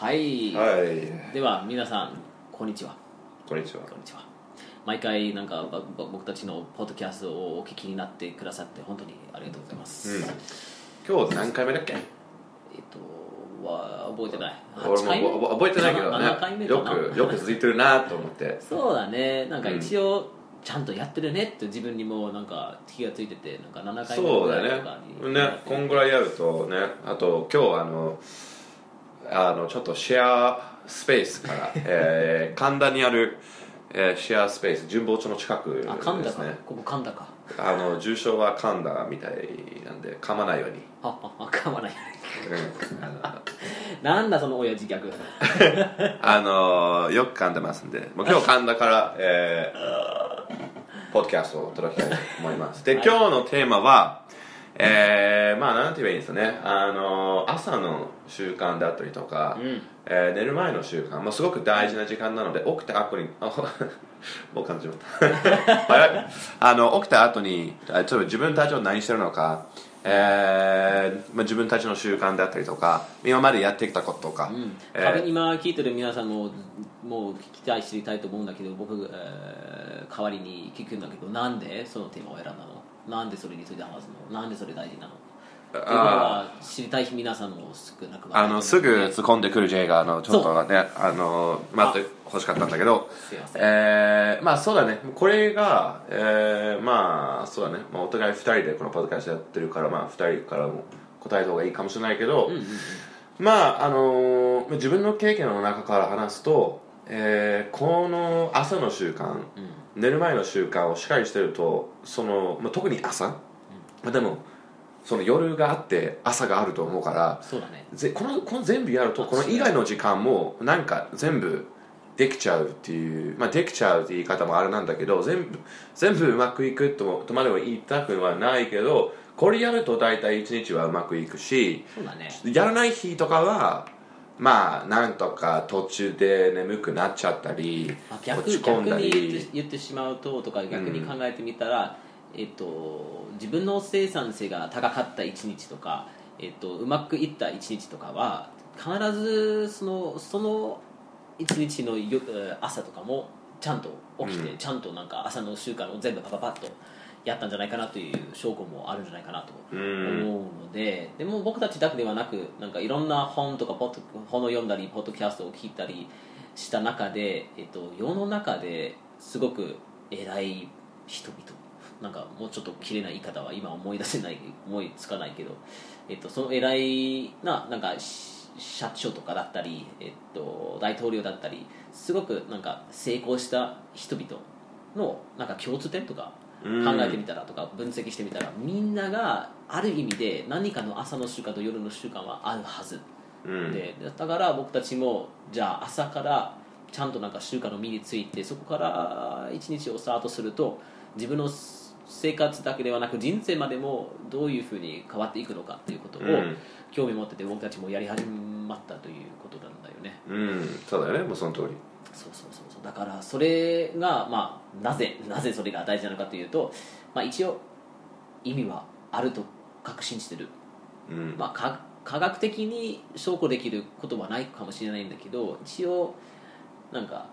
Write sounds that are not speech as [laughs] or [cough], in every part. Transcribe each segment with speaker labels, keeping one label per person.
Speaker 1: はい、
Speaker 2: はい。
Speaker 1: では皆さんこんにちは。
Speaker 2: こんにちは。
Speaker 1: こんにちは。毎回なんか僕たちのポッドキャストをお聞きになってくださって本当にありがとうございます、
Speaker 2: うん。今日何回目だっけ？
Speaker 1: えっとは覚えてない。
Speaker 2: 俺
Speaker 1: 8回目？
Speaker 2: も覚覚えてないけどね。
Speaker 1: 7回目
Speaker 2: よ
Speaker 1: かな？
Speaker 2: くよく続いてるなと思って。
Speaker 1: そうだね。なんか一応ちゃんとやってるねって自分にもなんか気がついててなんか7回目
Speaker 2: そうだ
Speaker 1: ぐらいとかに
Speaker 2: ね。ねこんぐらいやるとねあと今日あのあのちょっとシェアスペースから、[laughs] えー、神田にある、えーシェアスペース神保町の近くです
Speaker 1: あ神田か、
Speaker 2: ね。
Speaker 1: ここ神田か。
Speaker 2: あの住所は神田みたいなんで噛まないように、
Speaker 1: あああかまない
Speaker 2: うん、あの [laughs]
Speaker 1: なんだその親父ギャグ。[laughs]
Speaker 2: あのよく噛んでますんでもう今日噛んだから、えー、ポッドキャストを届けたいと思います。で、
Speaker 1: はい。
Speaker 2: 今日のテーマはえー、まあなんて言えばいいんですかね。あの朝の習慣だったりとか、
Speaker 1: うん。
Speaker 2: えー寝る前の習慣、まあ、すごく大事な時間なので起きた後にあ [laughs] もう感じまった。[laughs] あの起きた後にあちょっと自分たちは何してるのか、えーまあ、自分たちの習慣だったりとか今までやってきたこととか、
Speaker 1: うん、
Speaker 2: えー
Speaker 1: 今聞いてる皆さんももう聞きたい知りたいと思うんだけど僕、えー代わりに聞くんだけどなんでそのテーマを選んだの？なんでそれについて話すの？なんでそれ大事なの？っていうことは知りたい皆さんも少なくはない
Speaker 2: あのすぐ突っ込んでくる J があのちょっとねあの待ってほしかったんだけど。
Speaker 1: すいません、
Speaker 2: えー、まあそうだね。これが、えー、まあそうだね、まあ、お互い2人でこのポッドキャストやってるからまあ2人からも答えた方がいいかもしれないけど、まああのー自分の経験の中から話すと、えーこの朝の習慣寝る前の習慣をしっかりしてるとその、まあ、特に朝、まあでもその夜があって朝があると思うから
Speaker 1: そうだね。
Speaker 2: ぜこのこの全部やると
Speaker 1: あ
Speaker 2: この以外の時間もなんか全部できちゃうっていうまあできちゃうって言い方もあれなんだけど全部全部うまくいくともとまでは言いたくはないけどこれやると大体一日はうまくいくし
Speaker 1: そうだね。
Speaker 2: やらない日とかはまあなんとか途中で眠くなっちゃったり落ち込んだ
Speaker 1: 逆に言っ
Speaker 2: り
Speaker 1: て言ってしまうととか逆に考えてみたら、えっと、自分の生産性が高かった一日とか、えっと、うまくいった一日とかは必ずそのその一日の朝とかもちゃんと起きて、
Speaker 2: うん。
Speaker 1: ちゃんとなんか朝の習慣を全部パパパッとやったんじゃないかなという証拠もあるんじゃないかなと
Speaker 2: う。ん。
Speaker 1: 思うので、でも僕たちだけではなくなんかいろんな本とかポッド本を読んだりポッドキャストを聞いたりした中で、えっと、世の中ですごく偉い人々。なんかもうちょっと綺麗な言い方は今思い出せない思いつかないけど、えっと、その偉いななんかし社長とかだったり、えっと、大統領だったりすごくなんか成功した人々のなんか共通点とか
Speaker 2: うん
Speaker 1: 考えてみたらとか分析してみたらみんながある意味で何かの朝の習慣と夜の習慣はあるはず。
Speaker 2: うん。
Speaker 1: でだから僕たちもじゃあ朝からちゃんとなんか習慣の身についてそこから一日をスタートすると自分の生活だけではなく人生までもどういうふうに変わっていくのかっていうことを
Speaker 2: うん。
Speaker 1: 興味持ってて僕たちもやり始まったということなんだよね。
Speaker 2: うん。そうだよね。もうその通り。
Speaker 1: そうそうそうそうだからそれが、まあ、なぜなぜそれが大事なのかというと、まあ、一応意味はあると確信してる、
Speaker 2: うん。
Speaker 1: まあ、か科学的に証拠できることはないかもしれないんだけど一応なんか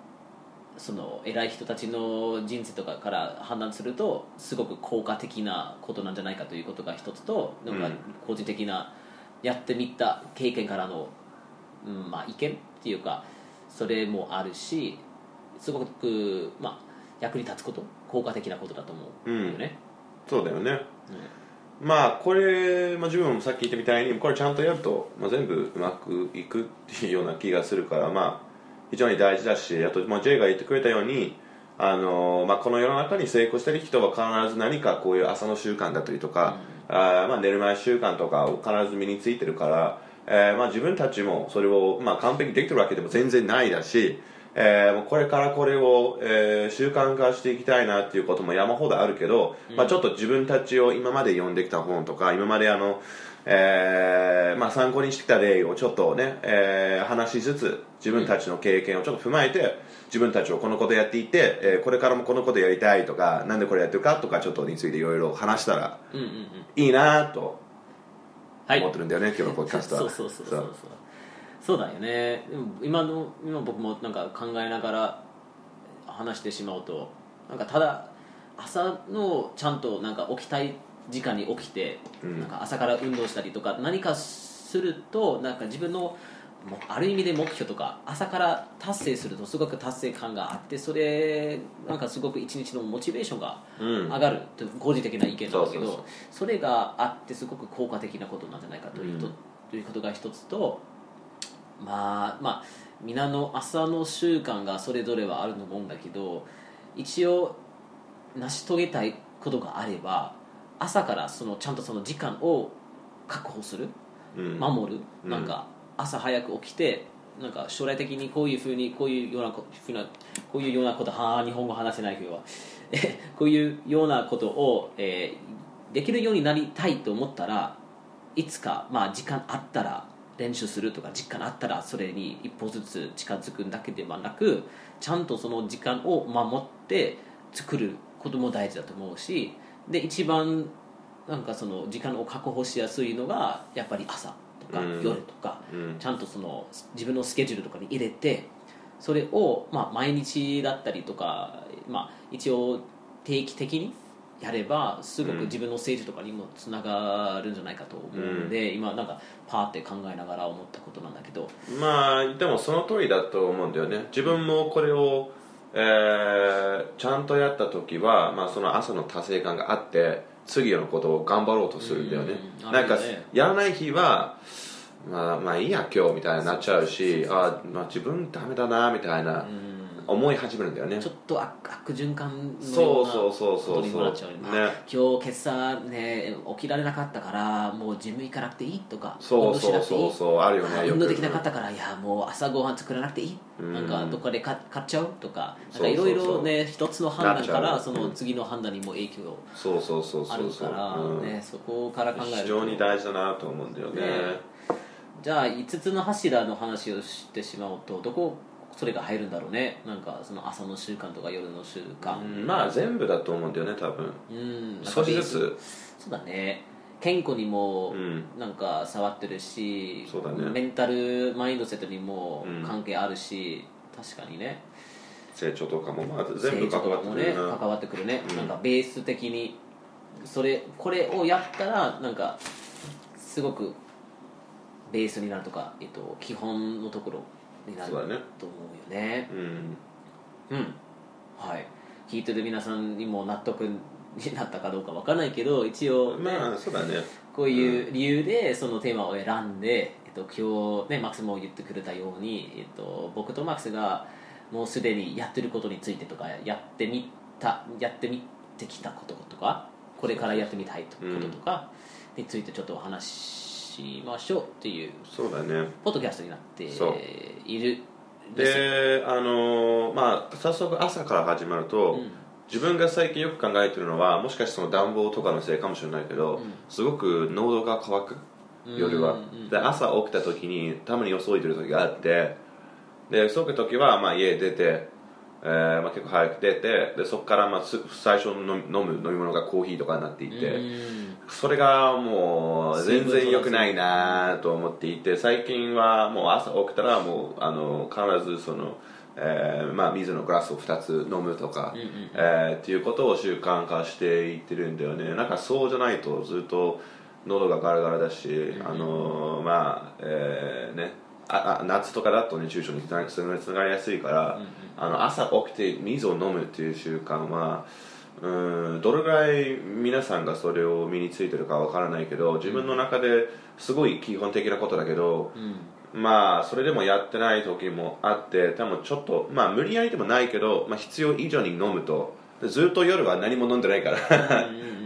Speaker 1: その偉い人たちの人生とかから判断するとすごく効果的なことなんじゃないかということが一つとなんか
Speaker 2: うん。
Speaker 1: 個人的なやってみた経験からの、うんまあ、意見っていうかそれもあるしすごく、まあ、役に立つこと効果的なことだと思うよね、
Speaker 2: そうだよね。まあこれ、まあ、自分もさっき言ったみたいにこれちゃんとやると、まあ、全部うまくいくっていうような気がするからまあ非常に大事だしあと、まあ、J が言ってくれたようにあの、まあ、この世の中に成功してる人は必ず何かこういう朝の習慣だったりとか、あーまあ、寝る前習慣とかを必ず身についてるから、えーまあ、自分たちもそれを、まあ、完璧にできてるわけでも全然ないだし、えーこれからこれを、えー習慣化していきたいなっていうことも山ほどあるけど、まあ、ちょっと自分たちを今まで読んできた本とか今まであの、えーまあ、参考にしてきた例をちょっとね、えー話しつつ自分たちの経験をちょっと踏まえて自分たちをこのことやっていって、えーこれからもこのことやりたいとかなんでこれやってるかとかちょっとについていろいろ話したら
Speaker 1: うんうんうん。
Speaker 2: いいなと
Speaker 1: はい。
Speaker 2: 思ってるんだよね、今日のポッドキャストは。
Speaker 1: そうそうそうそう。そうそうだよね。でも今の今僕もなんか考えながら話してしまうとなんかただ朝のちゃんとなんか起きたい時間に起きて、
Speaker 2: うん。
Speaker 1: なんか朝から運動したりとか何かするとなんか自分のもある意味で目標とか朝から達成するとすごく達成感があってそれなんかすごく一日のモチベーションが
Speaker 2: うん。
Speaker 1: 上がる。という個人的な意見なんだけど
Speaker 2: そ
Speaker 1: れがあってすごく効果的なことなんじゃないかというと,、
Speaker 2: うん。
Speaker 1: ということが一つとまあまあ皆の朝の習慣がそれぞれはあると思うんだけど一応成し遂げたいことがあれば朝からそのちゃんとその時間を確保する
Speaker 2: うん。
Speaker 1: 守る、
Speaker 2: うん。
Speaker 1: なんか朝早く起きてなんか将来的にこういうふうにこういうようなこふうなこういうようなことはあ日本語話せないけどえこういうようなことを、えーできるようになりたいと思ったらいつか、まあ、時間あったら練習するとか時間あったらそれに一歩ずつ近づくだけではなくちゃんとその時間を守って作ることも大事だと思うしで一番なんかその時間を確保しやすいのがやっぱり朝とか
Speaker 2: うん。
Speaker 1: 夜とか、
Speaker 2: うん。
Speaker 1: ちゃんとその自分のスケジュールとかに入れてそれを、まあ、毎日だったりとか、まあ、一応定期的にやればすごく自分の政治とかにもつながるんじゃないかと思うので、今なんかパーって考えながら思ったことなんだけど。
Speaker 2: まあでもその通りだと思うんだよね。自分もこれを、えーちゃんとやった時は、まあ、その朝の達成感があって次のことを頑張ろうとするんだよね。
Speaker 1: うん。
Speaker 2: なんかやらない日はまあまあいいや今日みたいになっちゃうしあ、まあ、自分ダメだなみたいな
Speaker 1: うん
Speaker 2: 思い始めるんだよね。
Speaker 1: ちょっと悪悪循環のような
Speaker 2: そうそうそうそう。
Speaker 1: ことにもなっちゃうよね。
Speaker 2: ね。
Speaker 1: 今日今朝ね起きられなかったからもうジム行かなくていいとか
Speaker 2: そうそうそうそう。あるよ
Speaker 1: あ
Speaker 2: ね
Speaker 1: 運動できなかったからいやもう朝ごはん作らなくていい、
Speaker 2: うん。
Speaker 1: なんかどっかで買買っちゃうとかなんかいろいろね一つの判断からその次の判断にも影響
Speaker 2: そうそうそう
Speaker 1: あるから
Speaker 2: うん。
Speaker 1: ねそこから考えると。
Speaker 2: 非常に大事だなと思うんだよね。
Speaker 1: ね。じゃあ5つの柱の話をしてしまうとどこそれが入るんだろうね。なんかその朝の習慣とか夜の習慣。
Speaker 2: うん。まあ全部だと思うんだよね多分。
Speaker 1: うん。
Speaker 2: 少しずつ。
Speaker 1: そうだね。健康にも
Speaker 2: うん。
Speaker 1: なんか触ってるし、
Speaker 2: そうだね。
Speaker 1: メンタルマインドセットにも
Speaker 2: うん。
Speaker 1: 関係あるし、確かにね。
Speaker 2: 成長とかもまあ全部関わってくるな。
Speaker 1: 関わってくるね、
Speaker 2: うん。
Speaker 1: なんかベース的にそれこれをやったらなんかすごくベースになるとか、えっと、基本のところになると思うよね。
Speaker 2: うん。
Speaker 1: うん。はい。聞いてる皆さんにも納得になったかどうかわからないけど一応、ね
Speaker 2: まあそうだね。
Speaker 1: こういう理由でそのテーマを選んで、えっと、今日、ね、マックスも言ってくれたように、えっと、僕とマックスがもうすでにやってることについてとかやってみたやってみてきたこととかこれからやってみたいこととかについてちょっとお話しましょうっていう
Speaker 2: そうだね。
Speaker 1: ポッドキャストになっているんで
Speaker 2: あのまあ早速朝から始まると、
Speaker 1: うん。
Speaker 2: 自分が最近よく考えてるのはもしかしてその暖房とかのせいかもしれないけど、
Speaker 1: うん。
Speaker 2: すごく喉が渇く夜は、
Speaker 1: うん。うん
Speaker 2: で朝起きた時にたまに遅いてる時があってでそういう時はまあ家出て、えーまあ、結構早く出てでそこからまあす最初の飲む飲み物がコーヒーとかになっていて、
Speaker 1: うん
Speaker 2: それがもう全然良くないなと思っていて最近はもう朝起きたらもうあの必ずその、えーまあ、水のグラスを2つ飲むとか、
Speaker 1: うんうん
Speaker 2: えーっていうことを習慣化していってるんだよね。なんかそうじゃないとずっと喉がガラガラだし、あのまあえーねああ夏とかだと熱中症につながりやすいから、あの朝起きて水を飲むっていう習慣はうんどれぐらい皆さんがそれを身についてるかわからないけど自分の中ですごい基本的なことだけど、
Speaker 1: うん。
Speaker 2: まあそれでもやってない時もあって多分ちょっとまあ無理やりでもないけど、まあ、必要以上に飲むと。でずっと夜は何も飲んでないから。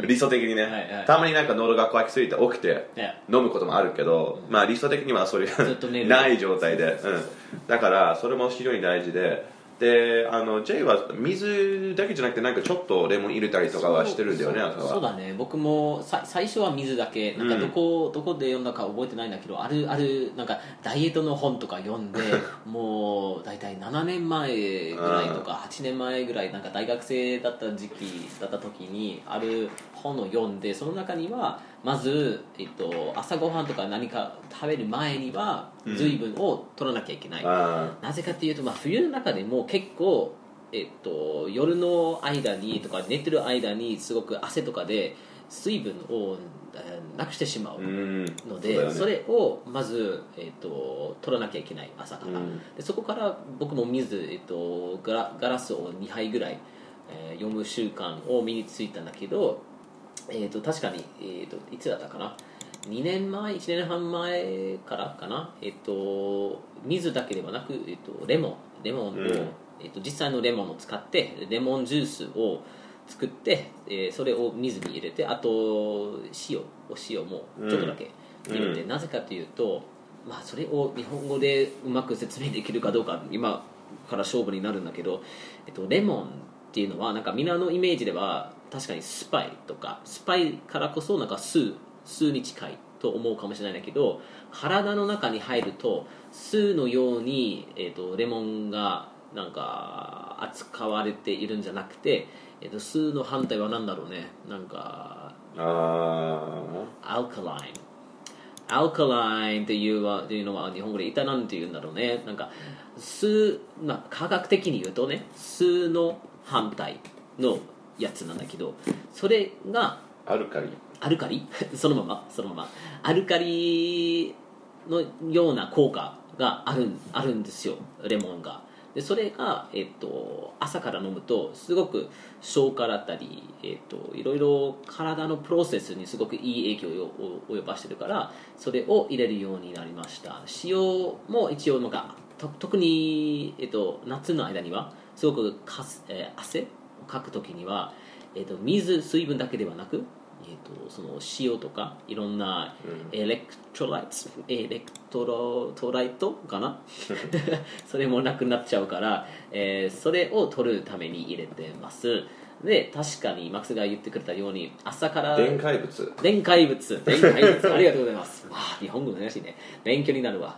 Speaker 2: 理想的にね、
Speaker 1: はいはい。
Speaker 2: たまになんか喉が渇きすぎて起きて
Speaker 1: ね。
Speaker 2: 飲むこともあるけど、まあ理想的にはそれがない状態で、うん、だからそれも非常に大事でであの J は水だけじゃなくてなんかちょっとレモン入れたりとかはしてるんだよね
Speaker 1: そう
Speaker 2: 朝は。
Speaker 1: そうだね。僕もさ最初は水だけ。なんかどこ,、どこで読んだか覚えてないんだけどあるあるなんかダイエットの本とか読んで [laughs] もう大体7年前ぐらいとか8年前ぐらいなんか大学生だった時期だった時にある本を読んでその中にはまず、えっと、朝ごはんとか何か食べる前には水分を取らなきゃいけない、
Speaker 2: あ
Speaker 1: なぜかっていうと、まあ、冬の中でも結構、えっと、夜の間にとか寝てる間にすごく汗とかで水分をえーなくしてしまうので、
Speaker 2: そうだよね。
Speaker 1: それをまず、えっと取らなきゃいけない朝から、
Speaker 2: うん。
Speaker 1: でそこから僕も水、えっとガラガラスを2杯ぐらい、えー読む習慣を身についたんだけど、えっと確かに、えっといつだったかな？2年前1年半前からかな、えっと水だけではなく、えっとレモンレモンを、
Speaker 2: うん。
Speaker 1: えっと実際のレモンを使ってレモンジュースを作って、えーそれを水に入れてあと塩お塩もちょっとだけ入れて、
Speaker 2: う
Speaker 1: なぜかというと、まあ、それを日本語でうまく説明できるかどうか今から勝負になるんだけど、えっと、レモンっていうのはなんかみんなのイメージでは確かにスパイとかスパイからこそなんか酢酢に近いと思うかもしれないんだけど体の中に入ると酢のように、えっと、レモンがなんか扱われているんじゃなくて、えっと、酢の反対は何だろうね。なんか
Speaker 2: あ
Speaker 1: アルカラインアルカラインっていうはいうのは日本語で一体何て言うんだろうね。なんか数、まあ、科学的に言うとね数の反対のやつなんだけどそれが
Speaker 2: あアルカリ。
Speaker 1: アルカリ？[laughs] そのままそのまま。アルカリのような効果があるあるんですよレモンが。でそれが、えっと、朝から飲むとすごく消化だったり、えっと、いろいろ体のプロセスにすごくいい影響を及ばしてるからそれを入れるようになりました。塩も一応なんかと特に、えっと、夏の間にはすごくかす、えー汗をかく時には、えっと、水水分だけではなくえー、とその塩とかいろんな electrolyte、electrolyte かな？[laughs] それもなくなっちゃうから、えーそれを取るために入れてます。で確かにマックスが言ってくれたように朝から
Speaker 2: 電解物。
Speaker 1: 電解物。[laughs] 電解物。ありがとうございます。わあ日本語難しいね。勉強になるわ、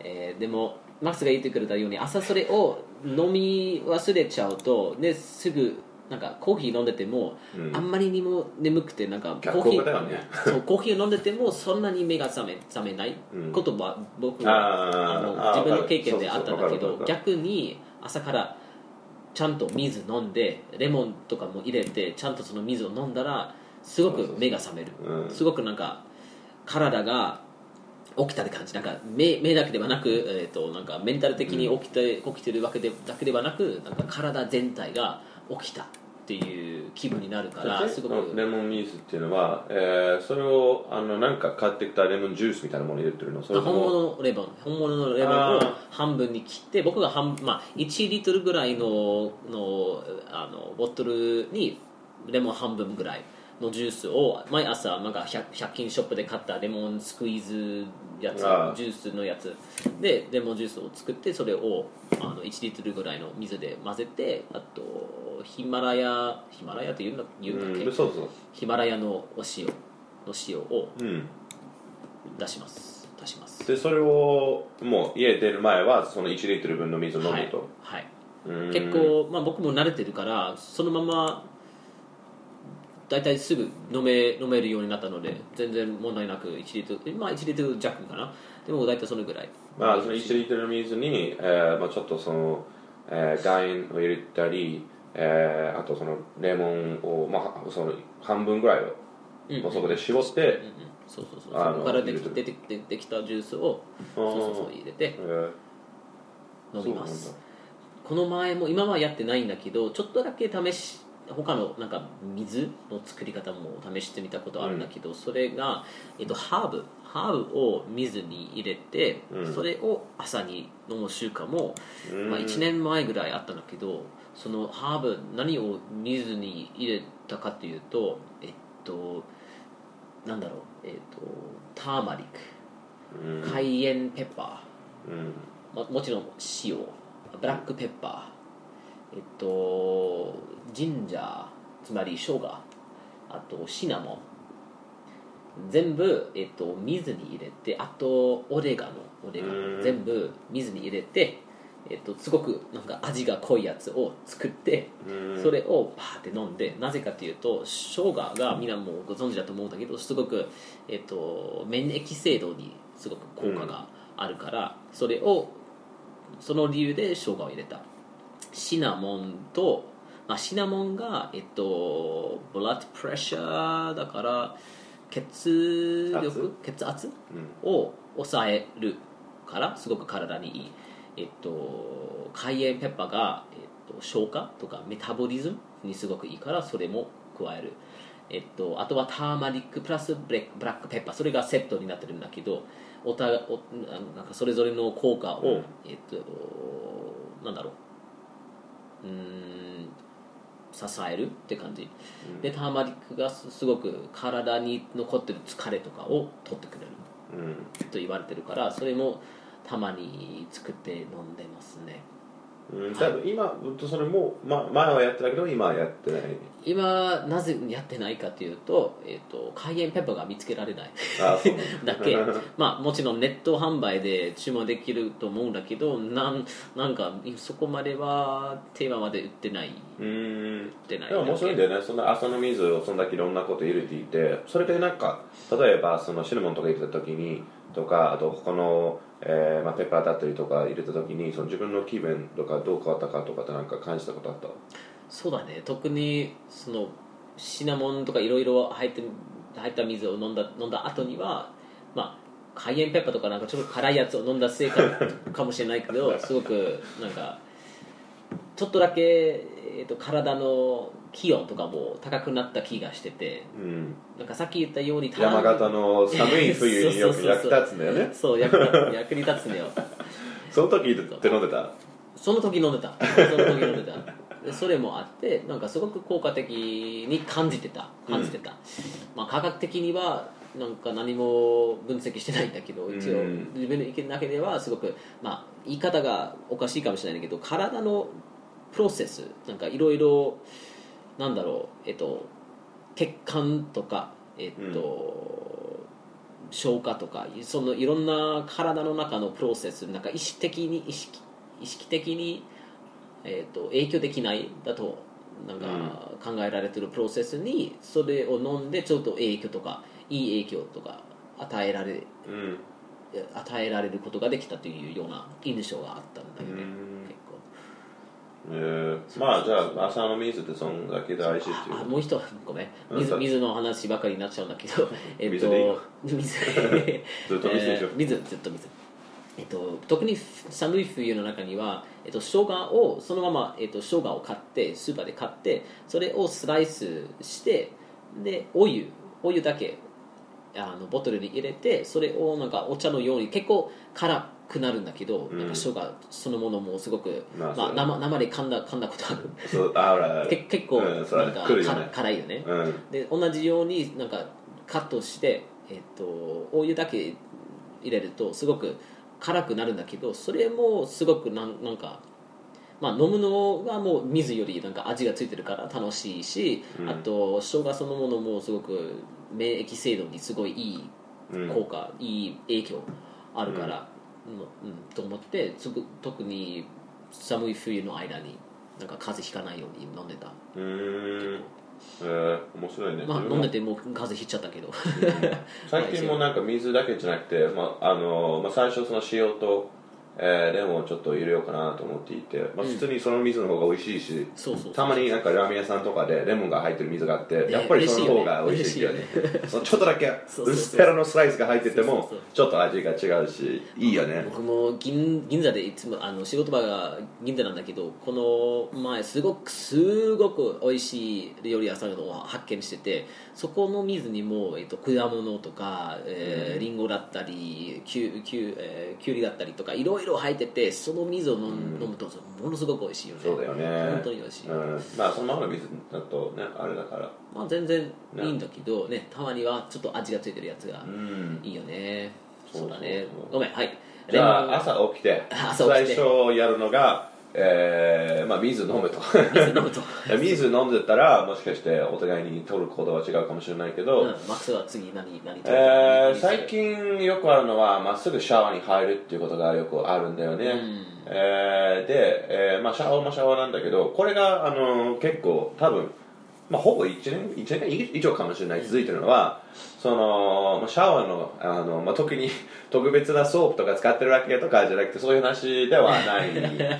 Speaker 1: えーでもマックスが言ってくれたように朝それを飲み忘れちゃうとですぐなんかコーヒー飲んでても、
Speaker 2: うん。
Speaker 1: あんまりにも眠くてなんかコ
Speaker 2: 逆
Speaker 1: ーヒー
Speaker 2: 効果だよね。
Speaker 1: そうコーヒーを飲んでてもそんなに目が覚め覚めない。
Speaker 2: うん。
Speaker 1: ことは僕は、
Speaker 2: あ
Speaker 1: の
Speaker 2: あー
Speaker 1: 自分の経験であったんだけど逆に朝からちゃんと水飲んでレモンとかも入れてちゃんとその水を飲んだらすごく目が覚める。
Speaker 2: うん。
Speaker 1: すごくなんか体が起きたって感じ。なんか目目だけではなく,、えー、となんかメンタル的に起きて,、起きてるわけでだけではなくなんか体全体が起きたっていう気分になるからすごく。
Speaker 2: レモン水っていうのは、えーそれをあのなんか買ってきたレモンジュースみたいなもの入れてるの？それ
Speaker 1: 本物のレモン。本物のレモンを半分に切って僕が半、まあ、1リットルぐらいののあのボトルにレモン半分ぐらいのジュースを毎朝なんか 100, 100均ショップで買ったレモンスクイーズやつジュースのやつ。でレモンジュースを作ってそれをあの1リットルぐらいの水で混ぜてあとヒマラヤヒマラヤって言うんだ言うんだっけ、
Speaker 2: うんそうそう。
Speaker 1: ヒマラヤのお塩の塩を
Speaker 2: うん。
Speaker 1: 出します。出します。
Speaker 2: でそれをもう家出る前はその1リットル分の水を飲むと、
Speaker 1: はい、はい。
Speaker 2: うん。
Speaker 1: 結構、まあ、僕も慣れてるからそのまま大体すぐ飲め飲めるようになったので全然問題なく1リットルまあ1リットル弱かな。でも大体そのぐらい。
Speaker 2: まあその1リットルの水に、えーまあ、ちょっとその、えー岩塩を入れたり、えーあとそのレモンを、まあ、その半分ぐらいを、
Speaker 1: うん。
Speaker 2: もうそこで絞って、
Speaker 1: うんうん。そうそうそう。
Speaker 2: あの
Speaker 1: そこからでき出て出てきたジュースをそうそうそう入れて
Speaker 2: えー。
Speaker 1: 飲みます。この前も今はやってないんだけどちょっとだけ試し他のなんか水の作り方も試してみたことあるんだけど、それが、えっと、ハーブ。ハーブを水に入れて、
Speaker 2: うん。
Speaker 1: それを朝に飲む習慣も、
Speaker 2: うん。
Speaker 1: まあ、1年前ぐらいあったんだけどそのハーブ何を水に入れたかというとえっとなんだろう。えっとターマリッ
Speaker 2: うん。
Speaker 1: クカイエンペッパー。
Speaker 2: うん。
Speaker 1: ももちろん塩。ブラックペッパーえっとジンジャーつまり生姜あとシナモン。全部、えっと、水に入れてあとオレガノ。オレガ
Speaker 2: うん
Speaker 1: ノ全部水に入れてえっと、すごくなんか味が濃いやつを作って
Speaker 2: うん
Speaker 1: それをバーって飲んでなぜかというと生姜がみん。なもうご存知だと思うんだけどすごく、えっと、免疫制度にすごく効果があるから、それをその理由で生姜を入れたシナモンと、まあ、シナモンが、えっと、ブラッドプレッシャーだから血力血圧？
Speaker 2: うん。
Speaker 1: を抑えるからすごく体にいい、えっと、カイエンペッパーが、えっと、消化とかメタボリズムにすごくいいからそれも加える、えっと、あとはターマリックプラスブレブラックペッパー。それがセットになってるんだけどおたおなんかそれぞれの効果を、
Speaker 2: うん。
Speaker 1: えっと、なんだろううーん支えるって感じ、
Speaker 2: うん。
Speaker 1: でターマリックがすすごく体に残ってる疲れとかを取ってくれる。
Speaker 2: うん。
Speaker 1: と言われてるからそれもたまに作って飲んでますね
Speaker 2: うん、多分今それも、ま、前はやってたけど今はやってない。
Speaker 1: 今なぜやってないかというと,、えー、とカイエンペッパーが見つけられないだ。[laughs] け。まあもちろんネット販売で注文できると思うんだけどなんなんかそこまではテーマまで売ってない。
Speaker 2: うん。
Speaker 1: 売ってない。
Speaker 2: でも面白いんだよね。そんな朝の水をそんだけいろんなこと入れていてそれでなんか例えばそのシナモンとか入れた時にとかあと他の、えーまあ、ペッパーだったりとか入れた時にその自分の気分とかどう変わったかとかってなんか感じたことあった？
Speaker 1: そうだね。特にそのシナモンとかいろいろ入って入った水を飲んだ飲んだ後にはまあカイエンペッパーとかなんかちょっと辛いやつを飲んだせいかかもしれないけどすごくなんかちょっとだけ、えー、と体の気温とかも高くなった気がしてて
Speaker 2: うん。
Speaker 1: なんかさっき言ったように
Speaker 2: 山形の寒い冬によく役立つんだよね。[laughs]
Speaker 1: そう役役に立つんだよ。[laughs]
Speaker 2: その時って飲んでた？
Speaker 1: その時飲んでた。その時飲んでた。でそれもあってなんかすごく効果的に感じてた。感じてた、まあ科学的にはなんか何も分析してないんだけど一応
Speaker 2: うん
Speaker 1: 自分の意見だけではすごくまあ言い方がおかしいかもしれないけど体のプロセスなんかいろいろなんだろうえっと血管とかえっと、消化とかそのいろんな体の中のプロセスなんか意識的に意識意識的に、えー、と影響できないだとなんか考えられてるプロセスにそれを飲んでちょっと影響とかいい影響とか与えられ
Speaker 2: うん。
Speaker 1: 与えられることができたというような印象があったんだよね
Speaker 2: えーまあじゃあ朝の水ってそんだけ大事っていう。
Speaker 1: あもう一ごめん。水
Speaker 2: うん
Speaker 1: 水の話ばかりになっちゃうんだけど。え [laughs] っ
Speaker 2: 水でいいの？
Speaker 1: と水。[laughs]
Speaker 2: ずっと水でしょ？
Speaker 1: えー水ずっと水。えっと、特に寒い冬の中には、えっと、生姜をそのまま、えっと、生姜を買ってスーパーで買ってそれをスライスしてでお湯お湯だけあのボトルに入れてそれをなんかお茶のように結構辛くなるんだけど、
Speaker 2: うん。
Speaker 1: なんか生姜そのものもすごく、
Speaker 2: まあ
Speaker 1: 生生で噛んだ噛んだことある。
Speaker 2: そうあら。
Speaker 1: け結構なんか、か辛いよね、
Speaker 2: うん。
Speaker 1: で同じようになんかカットして、えっとお湯だけ入れるとすごく辛くなるんだけどそれもすごくなんなんか、まあ、飲むのがもう水よりなんか味がついてるから楽しいし、
Speaker 2: うん。
Speaker 1: あと生姜そのものもすごく免疫制度にすごいいい
Speaker 2: うん。
Speaker 1: 効果、いい影響あるから、うんうんと思ってつぐ特に寒い冬の間になんか風邪ひかないように飲んでた、
Speaker 2: うー。んえー、面白いね。
Speaker 1: まあ飲んでてもう風邪ひいちゃったけど。
Speaker 2: 最近もなんか水だけじゃなくて、まああのまあ、最初その塩と、えーレモンをちょっと入れようかなと思っていて、まあ、普通にその水の方が美味しいし、たまになんかラーメン屋さんとかでレモンが入ってる水があって、
Speaker 1: ね
Speaker 2: やっぱりその方が美味しいよね。[laughs] ちょっとだけ薄っぺらのスライスが入っててもちょっと味が違うしいいよね。
Speaker 1: 僕も銀銀座でいつもあの仕事場が銀座なんだけどこの前すごくすごく美味しい料理屋さんを発見しててそこの水にも、えっと、果物とか、えーリンゴだったりきゅきゅ、えーきゅうりだったりとかいろいろ入っててその水を飲,、むとものすごく美味しいよね
Speaker 2: そうだよね
Speaker 1: 本当に美味しい、
Speaker 2: うん、まあそのままの水だとねあれだから
Speaker 1: まあ、全然いいんだけどねたまにはちょっと味がついてるやつがいいよね、
Speaker 2: そう
Speaker 1: そうだね
Speaker 2: そうそう
Speaker 1: ごめんはい
Speaker 2: じゃあ朝起きて
Speaker 1: 朝起きて
Speaker 2: 最初やるのがえーまあ、水飲むと。
Speaker 1: 水飲むと。[laughs]
Speaker 2: 水飲んでたらもしかしてお互いに取る行動は違うかもしれないけど、
Speaker 1: うん、マックスは次何何
Speaker 2: えー最近よくあるのはまっすぐシャワーに入るっていうことがよくあるんだよね、
Speaker 1: うん。
Speaker 2: えーで、えーまあ、シャワーもシャワーなんだけどこれがあの結構多分、まあ、ほぼ1年 ,1 年以上かもしれない続いてるのは、そのまあシャワーのあの、まあ、特に [laughs] 特別なソープとか使ってるわけとかじゃなくてそういう話ではない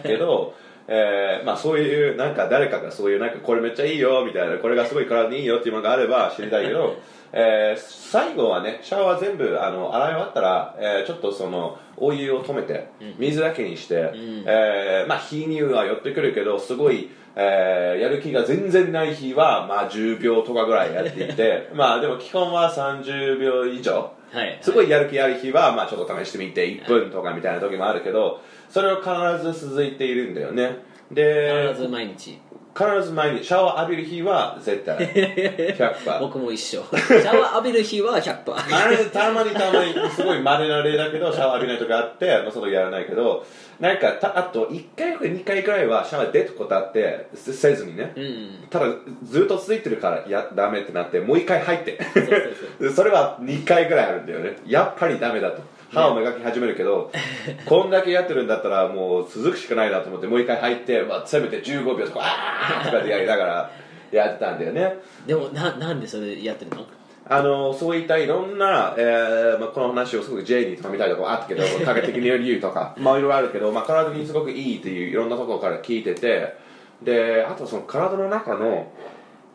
Speaker 2: けど [laughs] えーまあ、そういうなんか誰かがそういうなんかこれめっちゃいいよみたいなこれがすごい体にいいよっていうものがあれば知りたいけど、[laughs] えー最後はねシャワー全部あの洗い終わったら、えーちょっとそのお湯を止めて水だけにして、
Speaker 1: ん。
Speaker 2: えーまあ、日には寄ってくるけどすごい、えーやる気が全然ない日は、まあ、10秒とかぐらいやっていて [laughs] まあでも基本は30秒以上。
Speaker 1: はい。
Speaker 2: すごいやる気ある日は、まあ、ちょっと試してみて1分とかみたいな時もあるけどそれは必ず続いているんだよね。で
Speaker 1: 必ず毎日
Speaker 2: 必ず毎日シャワー浴びる日は絶対。[laughs] 100%
Speaker 1: 僕も一緒。シャワー浴びる日は100%
Speaker 2: あれたまにたまにすごい稀な例だけどシャワー浴びない時あって、まあ、そのやらないけどなんかたあと1回か2回くらいはシャワー出ることあってせせずにね、
Speaker 1: うん
Speaker 2: ただずっと続いてるからやダメってなってもう1回入って。
Speaker 1: そ [laughs]
Speaker 2: れは2回ぐらいあるんだよね。やっぱりダメだと歯を磨き始めるけど、こんだけやってるんだったらもう続くしかないなと思ってもう1回入って、まあ、せめて15秒とかあーとかでやりながらやってたんだよね。
Speaker 1: でもななんでそれやってるの？
Speaker 2: あのそういったいろんな、えーまあ、この話をすごく J にとかみたいなところあったけど科学的な理由とかまあいろいろあるけど、まあ、体にすごくいいっていういろんなところから聞いててであとその体の中の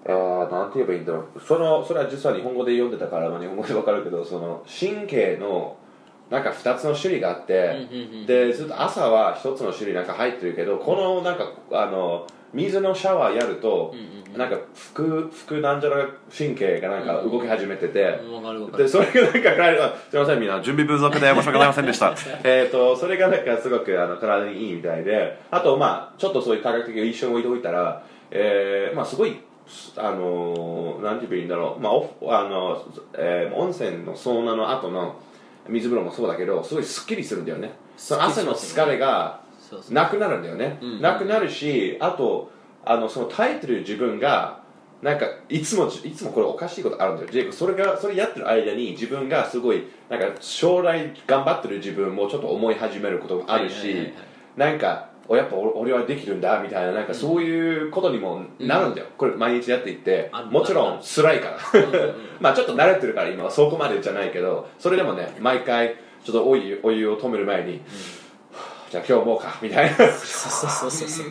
Speaker 2: あーなんて言えばいいんだろう。そのそれは実は日本語で読んでたから、まあ、日本語でわかるけどその神経のなんか2つの種類があって、でずっと朝は1つの種類なんか入ってるけどこのなんかあの水のシャワーやると、なんか副副なんじゃら神経がなんか動き始めてて、で
Speaker 1: る
Speaker 2: それがなんか体がすみませんみんな準備不足で申し訳ございませんでした。[laughs] えっとそれがなんかすごくあの体にいいみたいであとまあちょっとそういう科学的な一緒に置いておいたら、えーまあすごいあのなんて言えばいいんだろう、まあ、おあのえー温泉のサウナの後の水風呂もそうだけどすごいすっきりするんだよね。その汗の疲れがなくなるんだよね、
Speaker 1: うん。
Speaker 2: なくなるしあとあのその耐えてる自分がなんかいつもいつもこれおかしいことあるんだよ。ジェイクそれがそれやってる間に自分がすごいなんか将来頑張ってる自分もちょっと思い始めることもあるし、なんかおやっぱ俺俺はできるんだみたいななんかそういうことにもなるんだよ、これ毎日やっていってもちろん辛いから。
Speaker 1: うんうんうん。[laughs]
Speaker 2: まあちょっと慣れてるから今はそこまでじゃないけどそれでもね毎回ちょっとお湯お湯を止める前に、じゃあ今日もうかみたいな。
Speaker 1: そうそうそうそう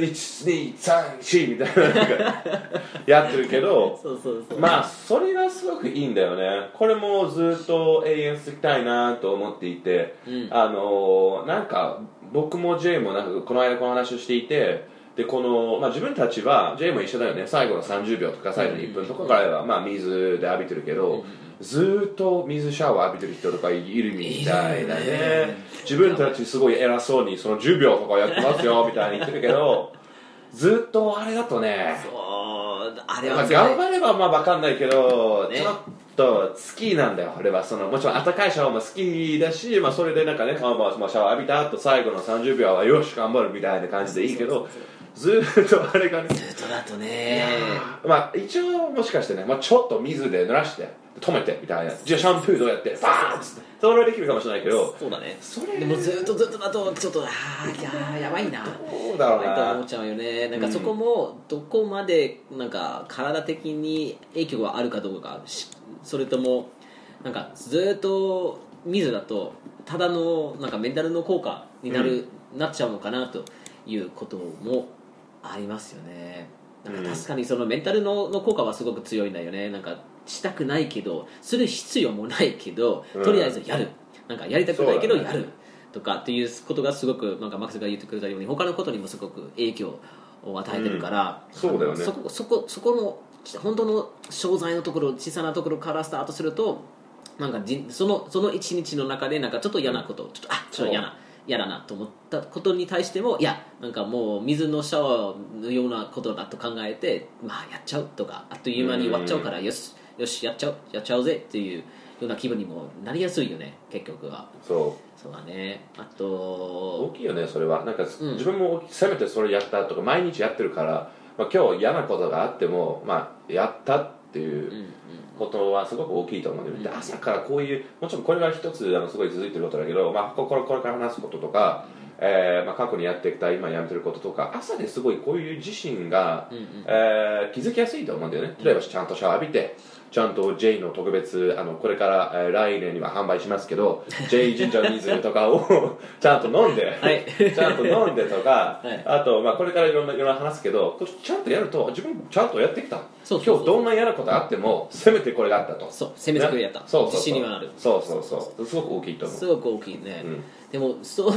Speaker 2: 123みたいなやってるけど
Speaker 1: そうそ [laughs] うそう
Speaker 2: まあそれがすごくいいんだよねこれもずっと永遠続きたいなと思っていて、
Speaker 1: うん
Speaker 2: あのなんか僕も J もなんかこの間この話をしていてでこの、まあ、自分たちは J も一緒だよね最後の30秒とか最後の1分とかからは、まあ、水で浴びてるけど、ずーっと水シャワー浴びてる人とかいるみたいだ
Speaker 1: いるよね。
Speaker 2: ね自分たちすごい偉そうにその10秒とかやってますよみたいに言ってるけどずっとあれだとね
Speaker 1: そうあれ
Speaker 2: まあ、
Speaker 1: は
Speaker 2: 頑張ればまあ分かんないけど、
Speaker 1: ね。
Speaker 2: ちょっと好きなんだよ俺は。そのもちろん暖かいシャワーも好きだし、まあ、それでなんかね、まあまあまあシャワー浴びた後最後の30秒はよし頑張るみたいな感じでいいけどずーっとあれがね。
Speaker 1: ずっとだとね。
Speaker 2: まあ一応もしかしてね、まあ、ちょっと水で濡らして止めてみたいなじゃあシャンプーどうやって？バーンっつって。それはできるかもしれないけど。
Speaker 1: そうだね。
Speaker 2: それ
Speaker 1: でもずっとずっとだとちょっとああいやばいな。
Speaker 2: そうだろう
Speaker 1: やばいと思っ
Speaker 2: な
Speaker 1: ちゃうよね。なんかそこもどこまでなんか体的に影響があるかどうかしそれともなんかずっと水だとただのなんかメンタルの効果になる、なっちゃうのかなということもありますよね。なんか確かにそのメンタルのの効果はすごく強いんだよね。なんかしたくないけどする必要もないけど
Speaker 2: うん。
Speaker 1: とりあえずやる、なんかやりたくないけどやる、とかっていうことがすごくなんかマックスが言ってくれたように他のことにもすごく影響を与えてるから、
Speaker 2: うん。そうだよね。
Speaker 1: そこそこそこの本当の商材のところ小さなところからスタートするとなんかじそのその一日の中でなんかちょっと嫌なこと、ちょっとあちょっと嫌な嫌だなと思ったことに対してもいやなんかもう水のシャワーのようなことだと考えてまあやっちゃうとかあっという間に終わっちゃうからよしよしやっちゃうやっちゃうぜっていううな気分にもなりやすいよね結局は。
Speaker 2: そう。
Speaker 1: そうだね。あ
Speaker 2: 大
Speaker 1: と
Speaker 2: きいよねそれは。なんか、
Speaker 1: うん。
Speaker 2: 自分もせめてそれやったとか毎日やってるから、まあ、今日嫌なことがあっても、まあ、やったっていう
Speaker 1: うんうん
Speaker 2: ことはすごく大きいと思うんだよね、で朝からこういうもちろんこれが一つあのすごい続いてることだけど、まあ、ここれこれから話すこととか、えーまあ、過去にやってきた今やめてることとか朝ですごいこういう自身が、
Speaker 1: うんうん。
Speaker 2: えー気づきやすいと思うんだよね。例えばちゃんとシャワー浴びてちゃんと J の特別あのこれから、えー来年には販売しますけど [laughs] J ジンジャー水とかを [laughs] ちゃんと飲んで、
Speaker 1: はい。[laughs]
Speaker 2: ちゃんと飲んでとか、
Speaker 1: はい。
Speaker 2: あと、まあ、これからいろんないろんな話すけどちゃんとやると自分ちゃんとやってきた。今日どんな嫌なことあってもせめてこれがあったと。
Speaker 1: そう攻めてくれやった、
Speaker 2: そうそうそう。
Speaker 1: 自信にはなる。
Speaker 2: そうそうそう。すごく大きいと思う。
Speaker 1: すごく大きいね、
Speaker 2: うん。
Speaker 1: でもそう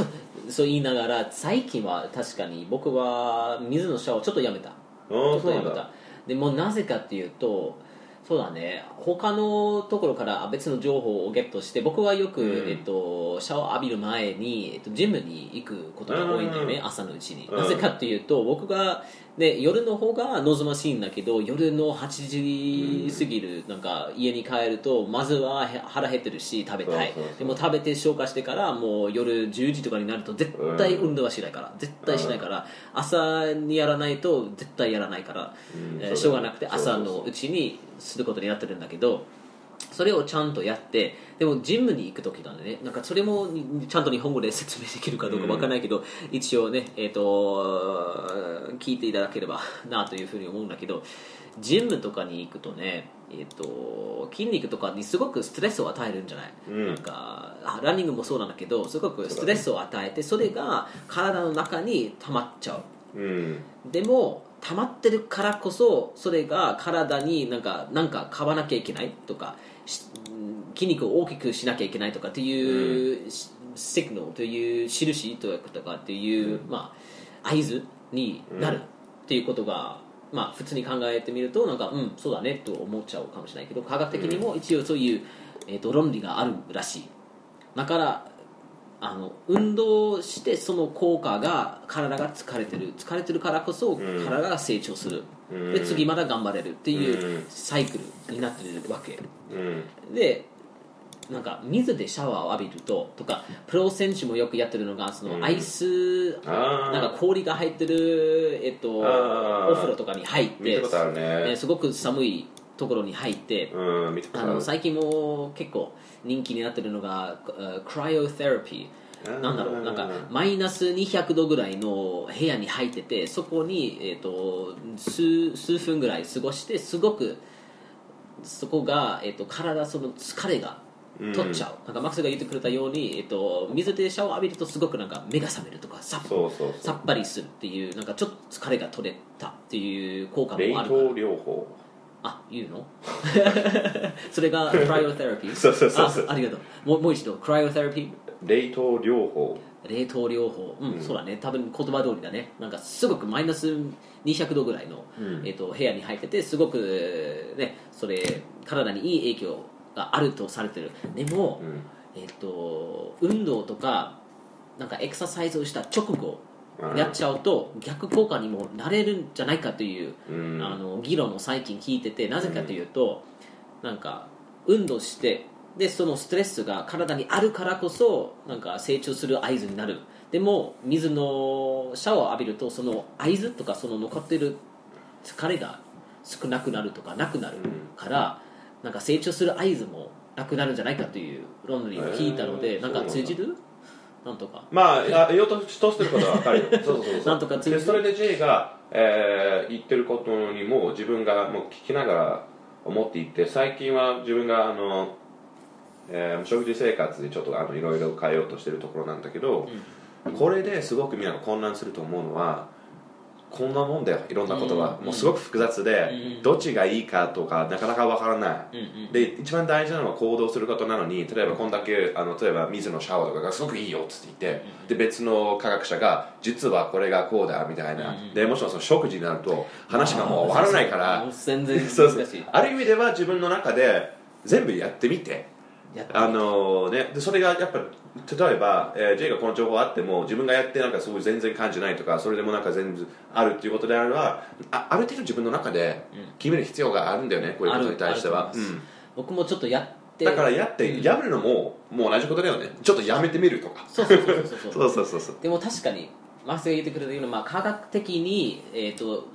Speaker 1: そう言いながら最近は確かに僕は水のシャワーをちょっとやめた。ち
Speaker 2: あ
Speaker 1: ょっとやめた。でもなぜかっていうとそうだね。他のところから別の情報をゲットして僕はよく、
Speaker 2: うん。
Speaker 1: えっと、シャワー浴びる前に、えっと、ジムに行くことが多いんだよね、
Speaker 2: うん。
Speaker 1: 朝のうちに、
Speaker 2: うん。
Speaker 1: なぜかっていうと僕が、ね、夜の方が望ましいんだけど夜の8時過ぎる、なんか家に帰るとまずはへ腹減ってるし食べたい。でも食べて消化してからもう夜10時とかになると絶対運動はしないから、絶対しないから、朝にやらないと絶対やらないから、しょうがなくて朝のうちにすることになってるんだけどそれをちゃんとやってでもジムに行く時なんでねなんかそれもにちゃんと日本語で説明できるかどうかわからないけど、一応ねえっ、と聞いていただければなというふうに思うんだけどジムとかに行くとねえっ、と筋肉とかにすごくストレスを与えるんじゃない、
Speaker 2: うん。
Speaker 1: なんかあランニングもそうなんだけどすごくストレスを与えてそれが体の中に溜まっちゃう。
Speaker 2: うん。
Speaker 1: でも溜まってるからこそそれが体になんかなんか買わなきゃいけないとか筋肉を大きくしなきゃいけないとかっていう、しシグナルという印とかっていう、まあ、合図になるっていうことが、まあ、普通に考えてみるとなんかうんそうだねと思っちゃうかもしれないけど科学的にも一応そういう、えー、と論理があるらしい。だからあの運動してその効果が体が疲れてる。疲れてるからこそ
Speaker 2: ん。
Speaker 1: 体が成長する、
Speaker 2: うん
Speaker 1: で次また頑張れるっていううん。サイクルになってるわけ。
Speaker 2: うん。
Speaker 1: でなんか水でシャワーを浴びるととかプロ選手もよくやってるのがそ
Speaker 2: うん。
Speaker 1: のアイス、
Speaker 2: あ
Speaker 1: なんか氷が入ってる、えっと、お風呂とかに入ってね。
Speaker 2: ね
Speaker 1: すごく寒いところに入って
Speaker 2: あ
Speaker 1: の最近も結構人気になってるのがクライオセラピーなんだろうなんかマイナス200度ぐらいの部屋に入っててそこに、えー、と数数分ぐらい過ごしてすごくそこが、えー、と体その疲れが取っちゃう、なんかマックスが言ってくれたように、えー、と水でシャワー浴びるとすごくなんか目が覚めるとかさっぱりするっていうなんかちょっと疲れが取れたっていう効果もあるから。
Speaker 2: 凍療法
Speaker 1: あ言うの？[laughs] それがクライオセラピー
Speaker 2: そうそうそうそう。
Speaker 1: あありがとう。もうもう一度。クライオセラピー
Speaker 2: 冷凍療法。
Speaker 1: 冷凍療法。うん、
Speaker 2: うん。
Speaker 1: そうだね。多分言葉通りだね。なんかすごくマイナス200度ぐらいの、
Speaker 2: うん。
Speaker 1: えっと部屋に入っててすごくねそれ体にいい影響があるとされてる。でも、
Speaker 2: うん。
Speaker 1: えっと運動とかなんかエクササイズをした直後
Speaker 2: うん
Speaker 1: やっちゃうと逆効果にもなれるんじゃないかという、
Speaker 2: うん。
Speaker 1: あの議論を最近聞いててなぜかというと、なんか運動してでそのストレスが体にあるからこそなんか成長する合図になる。でも水のシャワーを浴びるとその合図とかその残ってる疲れが少なくなるとかなくなるから、なんか成長する合図もなくなるんじゃないかという論理を聞いたので、
Speaker 2: へー
Speaker 1: なんか通じる？なんとか。
Speaker 2: まあ言おうとしてることは分かるよ。[laughs] そうそうそう。
Speaker 1: なんとかついて。
Speaker 2: でそれで J が、えー言ってることにも自分がもう聞きながら思っていって最近は自分があの、えー食事生活でちょっとあのいろいろ変えようとしてるところなんだけど、これですごくみんなが混乱すると思うのはこんなもんだよ。いろんなことは、
Speaker 1: うん。
Speaker 2: もうすごく複雑で、
Speaker 1: うん。
Speaker 2: どっちがいいかとかなかなかわからない、
Speaker 1: うんうん
Speaker 2: で一番大事なのは行動することなのに例えばこんだけあの例えば水のシャワーとかがすごくいいよっつって言って、で別の科学者が実はこれがこうだみたいな、
Speaker 1: うん
Speaker 2: でもちろんその食事になると話がもう終わらないから。
Speaker 1: 全然難しい。[laughs]
Speaker 2: そうそう。ある意味では自分の中で全部やってみてあのー、ね、でそれがやっぱ例えば、えー、J がこの情報あっても自分がやってなんかすごい全然感じないとかそれでもなんか全部あるっていうことであればあある程度自分の中で決める必要があるんだよね、うん、こういうことに対しては、
Speaker 1: うん、僕もちょっとや
Speaker 2: だからやって、やめるのももう同じことだよね。ちょっとやめてみるとか。
Speaker 1: そうそうそうそうでも確かにマスが言ってくれたような、まあ、科学的に、えー、と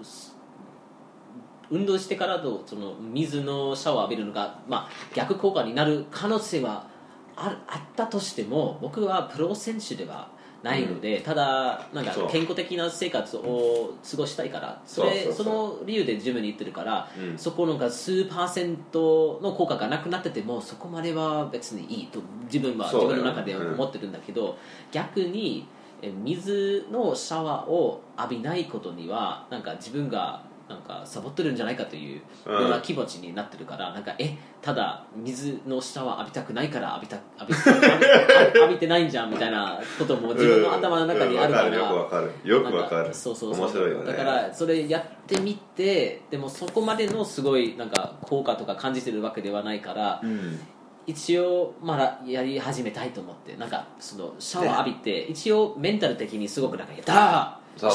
Speaker 1: 運動してからとその水のシャワー浴びるのが、まあ、逆効果になる可能性はああったとしても僕はプロ選手ではないので、ただなんか健康的な生活を過ごしたいからそれ
Speaker 2: そ
Speaker 1: の理由で自分に言ってるから、
Speaker 2: うん。
Speaker 1: そこなんか数パーセントの効果がなくなっててもそこまでは別にいいと自分は自分の中で思ってるんだけど、逆にえ水のシャワーを浴びないことにはなんか自分がなんかサボってるんじゃないかというような気持ちになってるから、なんかえただ水のシャワー浴びたくないから浴びた浴び浴び浴びてないんじゃんみたいなことも自分の頭の中にあるから、
Speaker 2: うんよくわかる。よくわかる
Speaker 1: そうそうそう。
Speaker 2: 面白いよね。
Speaker 1: だからそれやってみてでもそこまでのすごいなんか効果とか感じてるわけではないから、
Speaker 2: うん。
Speaker 1: 一応まだやり始めたいと思って。なんかそのシャワー浴びて一応メンタル的にすごくなんか「やったーシャ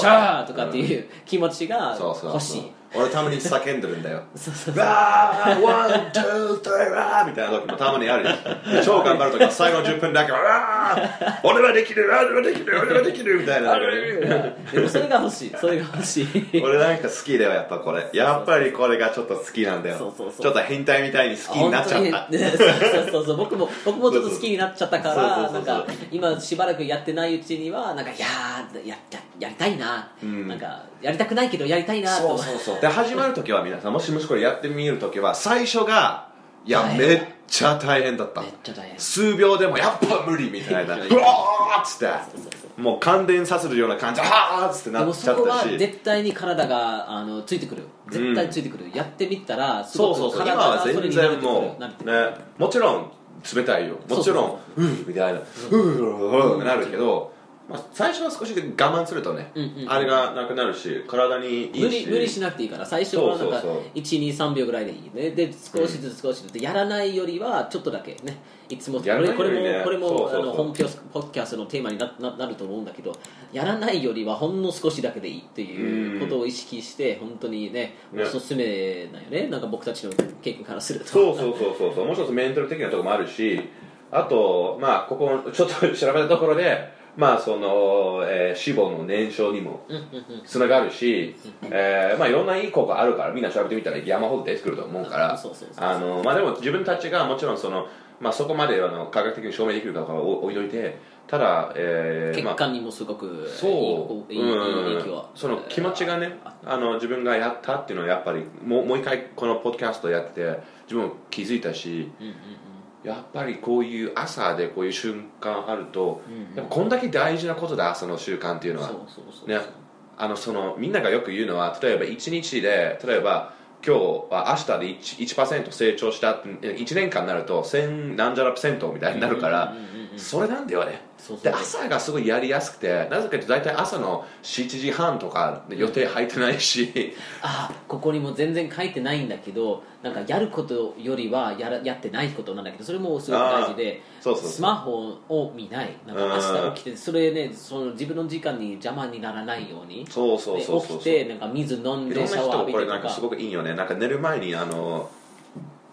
Speaker 1: ー!」とかっていう気持ちが欲しい
Speaker 2: 俺たまに叫んでるんだよ。
Speaker 1: そうそう
Speaker 2: わー one、two、three、わーみたいな時もたまにあるよ。超頑張る時は最後の10分だけわー俺はできる俺はできる俺はできるみたいな。
Speaker 1: でもそれが欲しい。それが欲しい。
Speaker 2: 俺なんか好きだよやっぱこれ。やっぱりこれがちょっと好きなんだよ。
Speaker 1: そうそうそう。
Speaker 2: ちょっと変態みたいに好きになっちゃった。
Speaker 1: そうそうそう僕も僕もちょっと好きになっちゃったからなんか今しばらくやってないうちにはなんかいやーやややりたいな、
Speaker 2: うん。
Speaker 1: なんかやりたくないけどやりたいなと
Speaker 2: そうそうそうで始まる時は皆さんもしもしこれやってみる時は最初がいやめっちゃ大変だった。
Speaker 1: めっちゃ大変。
Speaker 2: 数秒でもやっぱ無理みたいな。[laughs] うわ
Speaker 1: そう
Speaker 2: ーっつって
Speaker 1: そうそう
Speaker 2: もう感電させるような感じ。あーっつって
Speaker 1: で
Speaker 2: なっち
Speaker 1: もそこは
Speaker 2: ゃったし
Speaker 1: 絶対に体があのついてくる絶対ついてくる、やってみたらすごく
Speaker 2: そうそう。そう今
Speaker 1: 体が
Speaker 2: は全
Speaker 1: それに慣れてくる。
Speaker 2: 然もうねもちろん冷たいよ。もちろんうーみたいな。うーなるけどまあ最初は少し我慢するとね
Speaker 1: うんうんうん。
Speaker 2: あれがなくなるし体にいいし。
Speaker 1: 無理無理しなくていいから最初はなんか
Speaker 2: そうそうそう。
Speaker 1: 123秒ぐらいでいい。ねで少しずつ少しずつやらないよりはちょっとだけねいつもこ
Speaker 2: やらな
Speaker 1: れこれもこれもあの本ポッドキャストのテーマになななると思うんだけどやらないよりはほんの少しだけでいいっていうことを意識して本当にね
Speaker 2: ね。
Speaker 1: おすすめだよね。なんか僕たちの経験からすると。
Speaker 2: そうそうそうそう。そうもう一つメンタル的なところもあるしあとまあここちょっと調べたところでまあその、えー脂肪の燃焼にもつながるし、えーまあいろんないい効果あるからみんな調べてみたら山ほど出てくると思うからあのまあでも自分たちがもちろんそのまあそこまであの科学的に証明できるかどうかは置いといてただ、えーまあ
Speaker 1: 血管にもすごく
Speaker 2: そう。
Speaker 1: いい影響は
Speaker 2: その気持ちがねあの自分がやったっていうのはやっぱりもうもう一回このポッドキャストやって自分も気づいたし
Speaker 1: うんうん
Speaker 2: やっぱりこういう朝でこういう瞬間あると、
Speaker 1: うんうん。
Speaker 2: やっぱこんだけ大事なことだ朝の習慣っていうのは。ねあのそのみんながよく言うのは例えば1日で例えば今日は明日で 1%, 1成長した1年間になると1000何じゃらセントみたいになるから、それなんだよねで朝がすごいやりやすくてなぜかというと大体朝の7時半とかで予定入ってないし、[laughs]
Speaker 1: あここにも全然書いてないんだけどなんかやることよりはやらやってないことなんだけどそれもすごく大事で
Speaker 2: そうそうそう。
Speaker 1: スマホを見ない。なんか明日起きてそれねその自分の時間に邪魔にならないように。
Speaker 2: そうそうそうそう
Speaker 1: で起きてなんか水飲ん
Speaker 2: いろんな
Speaker 1: でシャワー
Speaker 2: 人これ
Speaker 1: 浴びてとか。
Speaker 2: なんかすごくいいよね。なんか寝る前にあの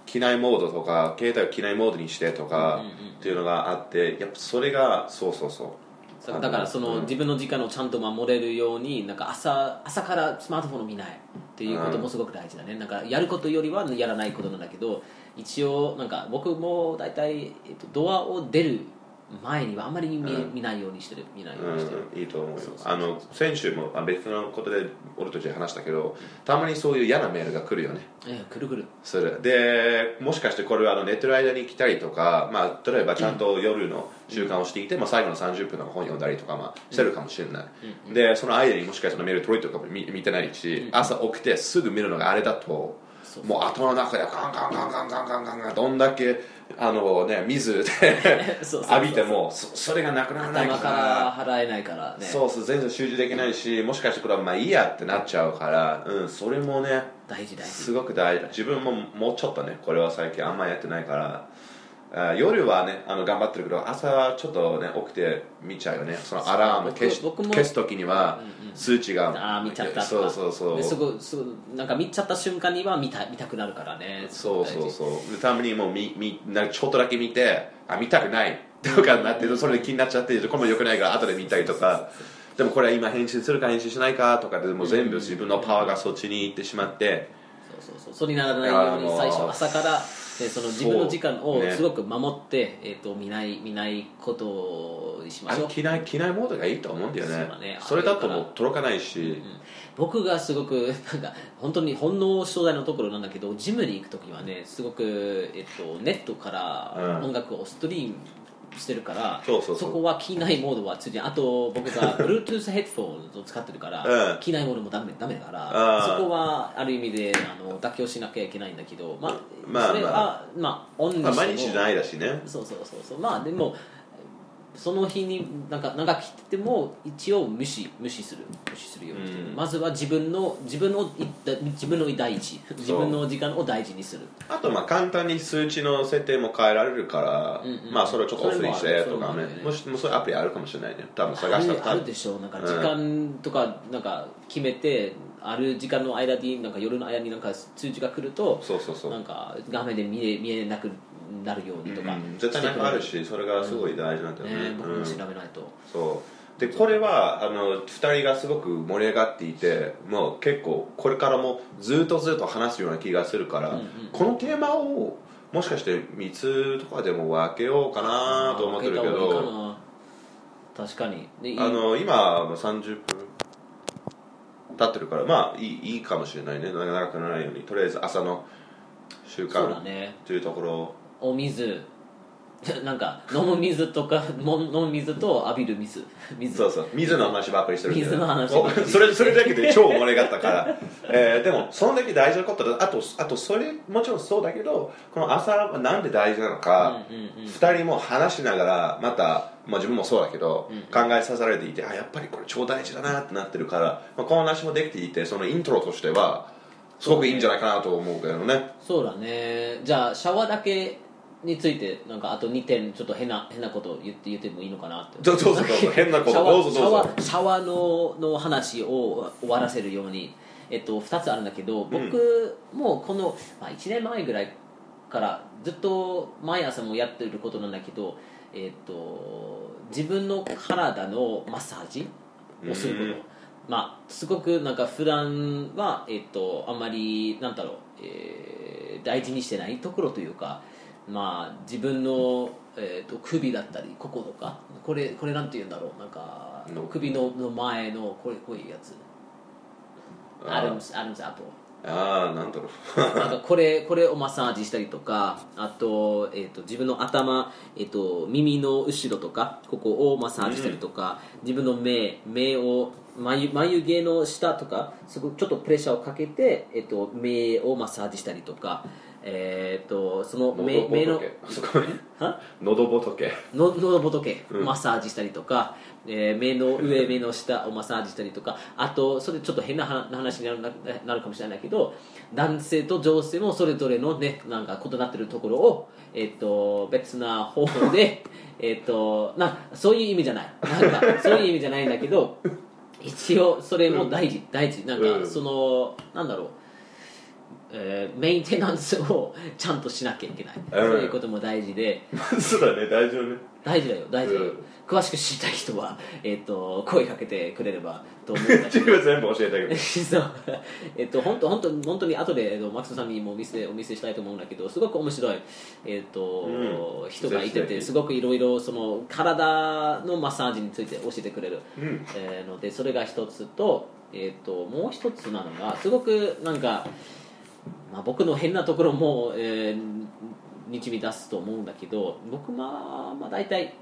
Speaker 2: 機内モードとか携帯を機内モードにしてとかっていうのがあってやっぱそれがそうそう。そう
Speaker 1: だからその、
Speaker 2: うん。
Speaker 1: 自分の時間をちゃんと守れるようになんか朝朝からスマートフォンを見ないっていうこともすごく大事だね、なんかやることよりはやらないことなんだけど一応なんか僕も大体、えっと、ドアを出る前にはあんまり見,、
Speaker 2: うん。
Speaker 1: 見ないようにしてる見ないようにしてる、
Speaker 2: うん、いいと思うよ。あの先週もあ別のことで俺たちで話したけどたまにそういう嫌なメールが来るよね。
Speaker 1: ええくるくる。
Speaker 2: する。でもしかしてこれはあの寝てる間に来たりとか、まあ、例えばちゃんと夜の習慣をしていて、まあ、最後の30分の本読んだりとか、まあ、してるかもしれない、
Speaker 1: うん
Speaker 2: でその間にもしかしたらメール届いてるかも見見てないし、朝起きてすぐ見るのがあれだともう頭の中でガンガンガンガンガンガンガンガン。どんだけあの、ね、水で [laughs] 浴びてもそそれがなくならない
Speaker 1: 頭
Speaker 2: か
Speaker 1: からら払えないからね。
Speaker 2: そうそう全然集中できないしもしかしてこれはまあいいやってなっちゃうから、うん、それもね
Speaker 1: 大事大事。
Speaker 2: すごく大事。自分ももうちょっとねこれは最近あんまやってないからあ夜はねあの頑張ってるけど朝ちょっとね起きて見ちゃうよね。そのアラーム消し消す時には
Speaker 1: うんうん
Speaker 2: 数値が、
Speaker 1: ああ見ちゃった。
Speaker 2: そうそうそう。
Speaker 1: ですぐすぐなんか見ちゃった瞬間には見た見たくなるからね。
Speaker 2: そうそう
Speaker 1: う。
Speaker 2: そうでたまにもうみみなんかちょっとだけ見てあ見たくないとかなってそれで気になっちゃってこれも良くないから後で見たりとか。でもこれは今返信するか返信しないかとかでもう全部自分のパワーがそっちに行ってしまって。
Speaker 1: そうそうそう。そうにならないように最初朝からでその自分の時間をすごく守って、えー、と見ない見ないことにしま
Speaker 2: あ
Speaker 1: しょう。
Speaker 2: れ機内機内モードがいいと思うんだよね。
Speaker 1: ね。
Speaker 2: それだともう届かないし、
Speaker 1: 僕がすごくなんか本当に本能障害のところなんだけどジムに行く時はねすごく、えっと、ネットから
Speaker 2: うん。
Speaker 1: 音楽をストリームしてるから、
Speaker 2: そ
Speaker 1: こは機内モードはついてあと僕が [laughs] Bluetooth ヘッドフォンを使ってるから、
Speaker 2: うん。
Speaker 1: 機内モードもダメダメだからそこはある意味であの妥協しなきゃいけないんだけど、まあ
Speaker 2: まあ
Speaker 1: それは、まあ、オンにして
Speaker 2: まあ、
Speaker 1: も
Speaker 2: 毎日じゃないだしね。
Speaker 1: そうそうそうそう。まあでもその日になんか長く来ても一応無視無視する無視するようにしてる、
Speaker 2: うん。
Speaker 1: まずは自分の自分のい自分の第一自分の時間を大事にする。
Speaker 2: あとまあ簡単に数値の設定も変えられるから、
Speaker 1: うんうん
Speaker 2: まあそれをちょっとオフにしてとかね。
Speaker 1: それもある
Speaker 2: もしもそういうアプリあるかもしれないね。多分
Speaker 1: あ
Speaker 2: 探したら。
Speaker 1: るあるでしょ。うなんか時間とかなんか決めて、ある時間の間になんか夜の間になんか通知が来ると
Speaker 2: そうそうそう。
Speaker 1: なんか画面で見え見えなくなるようにとか、
Speaker 2: うん絶対あるしそれがすごい大事なんだよね。
Speaker 1: ね僕も調べないと、
Speaker 2: そう。でこれはあの2人がすごく盛り上がっていてもう結構これからもずっとずっと話すような気がするから、
Speaker 1: うんうん。
Speaker 2: このテーマをもしかして3つとかでも分けようかなと思ってるけど
Speaker 1: な。確かに。
Speaker 2: あの今30分経ってるからまあいいいいかもしれないね。長くならないように。とりあえず朝の習慣
Speaker 1: ね。
Speaker 2: というところを
Speaker 1: お水。[laughs] なんか飲む水とかも飲む水と浴びる水。水。
Speaker 2: そうそう。水の話ばっかりしてる
Speaker 1: 水の話ばっかり
Speaker 2: おそれそれだけで超盛り上がったから、[laughs] えーでもそんだけ大事なことだ。あとあとそれもちろんそうだけどこの朝はなんで大事なのか、
Speaker 1: うんうんうん。
Speaker 2: 2人も話しながらまた、まあ、自分もそうだけど、
Speaker 1: うん。
Speaker 2: 考えさせられていてあやっぱりこれ超大事だなってなってるから、まあ、この話もできていてそのイントロとしてはすごくいいんじゃないかなと思うけどね。
Speaker 1: そうだね。じゃあシャワーだけについてなんかあと2点ちょっと変な変なことを言って言ってもいいのかなって。
Speaker 2: どうぞどうぞ変なこと
Speaker 1: シャワー
Speaker 2: どうぞどうぞ。
Speaker 1: シャワーシャワーのの話を終わらせるように、えっと、2つあるんだけど僕もこの、まあ、1年前ぐらいからずっと毎朝もやってることなんだけど、えっと、自分の体のマッサージをすること、
Speaker 2: うん。
Speaker 1: まあ、すごくなんか普段はえっとあんまりなんだろう、えー大事にしてないところというか、まあ、自分の、えっと首だったりこことかこれこれなんて言うんだろうなんか
Speaker 2: の
Speaker 1: 首のの前のこれこういうやつ。アダムスアダムスアッ
Speaker 2: ああなんだろう。
Speaker 1: なんかこれこれをマッサージしたりとかあと,、えー、と自分の頭、えー、と耳の後ろとかここをマッサージしたりとか、自分の目目を眉眉毛の下とかすごくちょっとプレッシャーをかけて、えー、と目をマッサージしたりとか、えー、とその目目の [laughs]
Speaker 2: 喉仏。喉仏。
Speaker 1: マッサージしたりとか、えー目の上目の下をマッサージしたりとかあとそれちょっと変な話になるななるかもしれないけど男性と女性もそれぞれのねなんか異なってるところを、えっと別な方法で [laughs] えっとなそういう意味じゃない。なんかそういう意味じゃないんだけど一応それも大事大事。なん
Speaker 2: うん。
Speaker 1: かそのなんだろうえーメインテナンスをちゃんとしなきゃいけない、
Speaker 2: うん
Speaker 1: そういうことも大事で。
Speaker 2: そうだね。大丈夫。ね
Speaker 1: 大事だよ。大事だよ、
Speaker 2: うん。
Speaker 1: 詳しく知りたい人は、えっと声かけてくれればと思うんだけ
Speaker 2: 自
Speaker 1: ど
Speaker 2: 分全部教えてあげる。[laughs]
Speaker 1: そう。えっと本当本当本当に後でえっとマクソさんにもお見せお見せしたいと思うんだけどすごく面白いえっと、
Speaker 2: うん。
Speaker 1: 人がいててすごくいろいろその体のマッサージについて教えてくれる、
Speaker 2: うん。
Speaker 1: えーのでそれが一つと,、えっともう一つなのがすごくなんか、まあ、僕の変なところも、えー導き出すと思うんだけど僕まあ、まあ、大体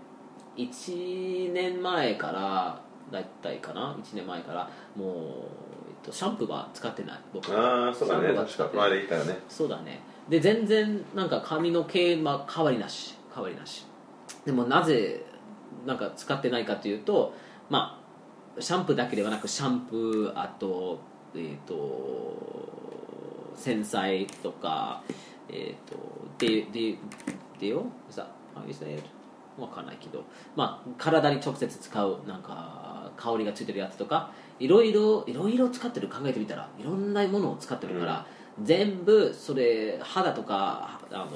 Speaker 1: 1年前から大体かな1年前からもう、えっと、シャンプーは使ってない。僕
Speaker 2: ああそうだね。確かこの
Speaker 1: 使ってない。
Speaker 2: ったよね。
Speaker 1: そうだね。で全然なんか髪の毛、まあ、変わりなし。変わりなし。でもなぜなんか使ってないかというとまあシャンプーだけではなくシャンプーあとえっ、と洗剤とかえっ、とでででよ？さ How you say it? わかんないけど、まあ、体に直接使うなんか香りがついてるやつとかいろいろいろいろ使ってる考えてみたらいろんなものを使ってるから、全部それ肌とかあの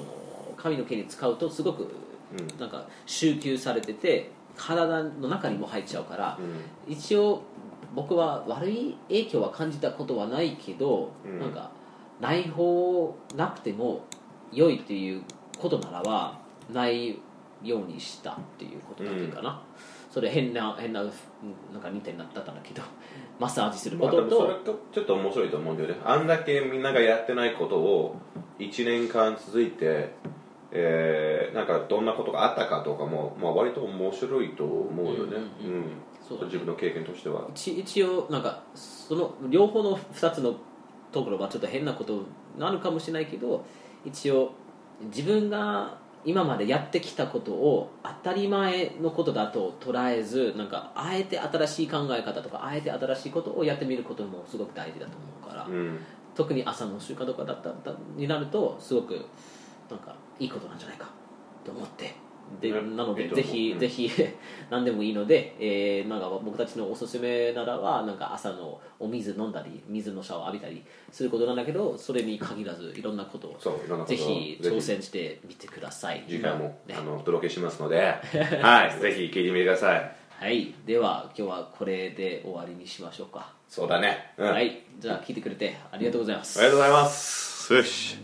Speaker 1: 髪の毛に使うとすごく
Speaker 2: うん。
Speaker 1: なんか集中されてて体の中にも入っちゃうから、
Speaker 2: うん。
Speaker 1: 一応僕は悪い影響は感じたことはないけど、
Speaker 2: うん。
Speaker 1: なんか内包なくても良いっていうことならばないようにしたっていうことだけかな、それ変な変なうんなんか似てになったんだけど [laughs] マッサージすること
Speaker 2: まあ、それ
Speaker 1: と、
Speaker 2: とちょっと面白いと思うんだよね。あんだけみんながやってないことを1年間続いて、えーなんかどんなことがあったかとかも、まあ、割と面白いと思うよね、
Speaker 1: うんう
Speaker 2: 自分の経験としては。
Speaker 1: 一一応なんかその両方の2つのところはちょっと変なことになるかもしれないけど一応自分が今までやってきたことを当たり前のことだと捉えずなんかあえて新しい考え方とかあえて新しいことをやってみることもすごく大事だと思うから、
Speaker 2: うん。
Speaker 1: 特に朝の習慣とかだっただになるとすごくなんかいいことなんじゃないかと思ってで
Speaker 2: ね
Speaker 1: なのでぜひ、
Speaker 2: うん。
Speaker 1: ぜひ [laughs] 何でもいいので、えーなんか僕たちのおすすめならはなんか朝のお水飲んだり水のシャワー浴びたりすることなんだけどそれに限らず
Speaker 2: いろんなことを
Speaker 1: ぜひ挑戦してみてください。
Speaker 2: 次回も、
Speaker 1: ね。
Speaker 2: あのお届けしますので。[laughs] はい。ぜひ聞いてみてください。
Speaker 1: はい。では今日はこれで終わりにしましょうか、
Speaker 2: そうだね、うん、あり
Speaker 1: はい。じゃあ聞いてくれてありがとうございます。
Speaker 2: がとうございます。よし